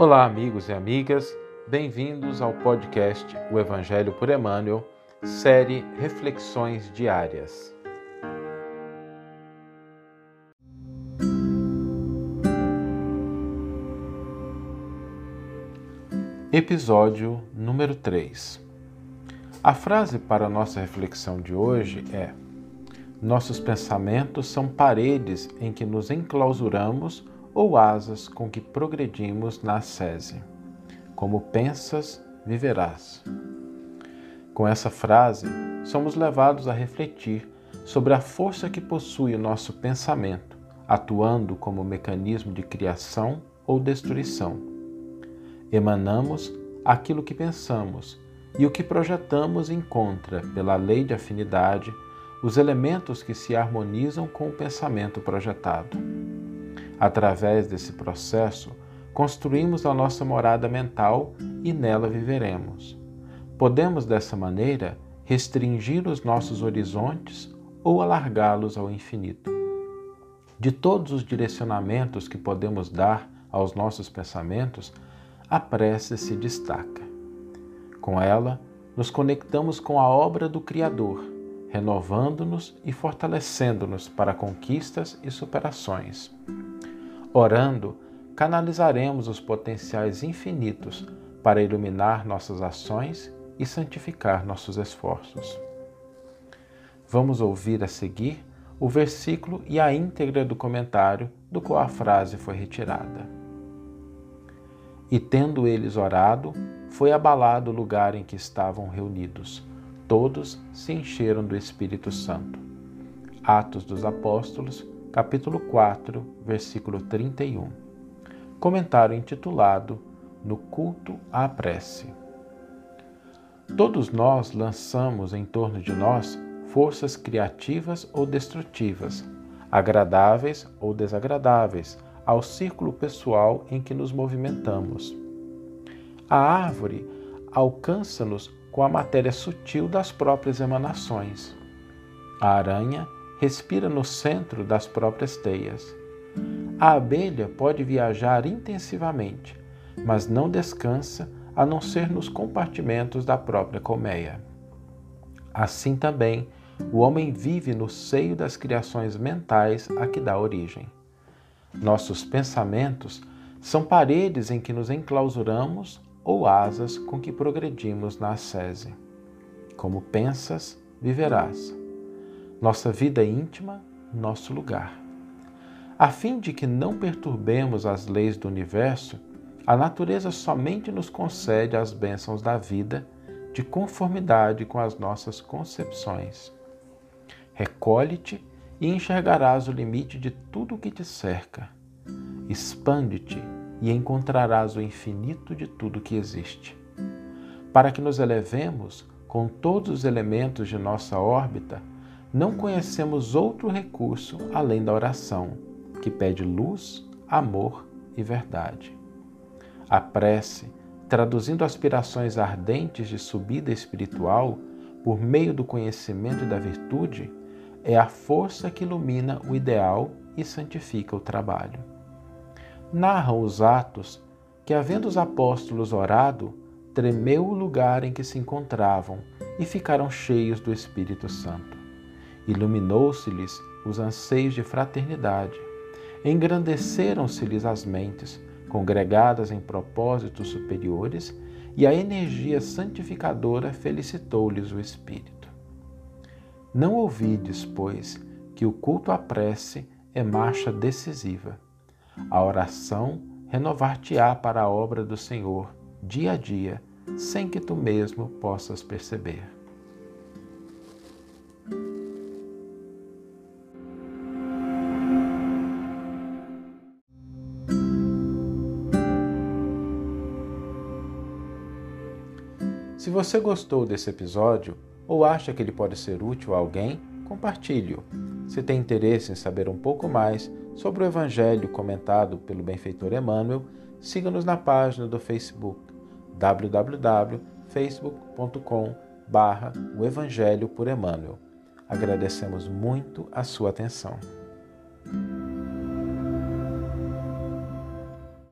Olá, amigos e amigas, bem-vindos ao podcast O Evangelho por Emmanuel, série Reflexões Diárias. Episódio número 3 A frase para nossa reflexão de hoje é: Nossos pensamentos são paredes em que nos enclausuramos ou asas com que progredimos na ascese. Como pensas, viverás. Com essa frase, somos levados a refletir sobre a força que possui o nosso pensamento, atuando como mecanismo de criação ou destruição. Emanamos aquilo que pensamos e o que projetamos encontra, pela lei de afinidade, os elementos que se harmonizam com o pensamento projetado. Através desse processo, construímos a nossa morada mental e nela viveremos. Podemos, dessa maneira, restringir os nossos horizontes ou alargá-los ao infinito. De todos os direcionamentos que podemos dar aos nossos pensamentos, a prece se destaca. Com ela, nos conectamos com a obra do Criador, renovando-nos e fortalecendo-nos para conquistas e superações. Orando, canalizaremos os potenciais infinitos para iluminar nossas ações e santificar nossos esforços. Vamos ouvir a seguir o versículo e a íntegra do comentário do qual a frase foi retirada. E tendo eles orado, foi abalado o lugar em que estavam reunidos. Todos se encheram do Espírito Santo. Atos dos Apóstolos, capítulo 4, versículo 31. Comentário intitulado No culto à prece. Todos nós lançamos em torno de nós forças criativas ou destrutivas, agradáveis ou desagradáveis, ao círculo pessoal em que nos movimentamos. A árvore alcança-nos com a matéria sutil das próprias emanações. A aranha respira no centro das próprias teias. A abelha pode viajar intensivamente, mas não descansa a não ser nos compartimentos da própria colmeia. Assim também, o homem vive no seio das criações mentais a que dá origem. Nossos pensamentos são paredes em que nos enclausuramos ou asas com que progredimos na ascese. Como pensas, viverás nossa vida íntima, nosso lugar. A fim de que não perturbemos as leis do universo, a natureza somente nos concede as bênçãos da vida de conformidade com as nossas concepções. Recolhe-te e enxergarás o limite de tudo o que te cerca. Expande-te e encontrarás o infinito de tudo que existe. Para que nos elevemos com todos os elementos de nossa órbita não conhecemos outro recurso além da oração, que pede luz, amor e verdade. A prece, traduzindo aspirações ardentes de subida espiritual por meio do conhecimento e da virtude, é a força que ilumina o ideal e santifica o trabalho. Narram os atos que, havendo os apóstolos orado, tremeu o lugar em que se encontravam e ficaram cheios do Espírito Santo. Iluminou-se-lhes os anseios de fraternidade, engrandeceram-se-lhes as mentes, congregadas em propósitos superiores, e a energia santificadora felicitou-lhes o espírito. Não ouvides, pois, que o culto à prece é marcha decisiva. A oração renovar-te-á para a obra do Senhor, dia a dia, sem que tu mesmo possas perceber. Se você gostou desse episódio ou acha que ele pode ser útil a alguém, compartilhe-o. Se tem interesse em saber um pouco mais sobre o Evangelho comentado pelo benfeitor Emmanuel, siga-nos na página do Facebook www.facebook.com barra o Evangelho por Emmanuel. Agradecemos muito a sua atenção.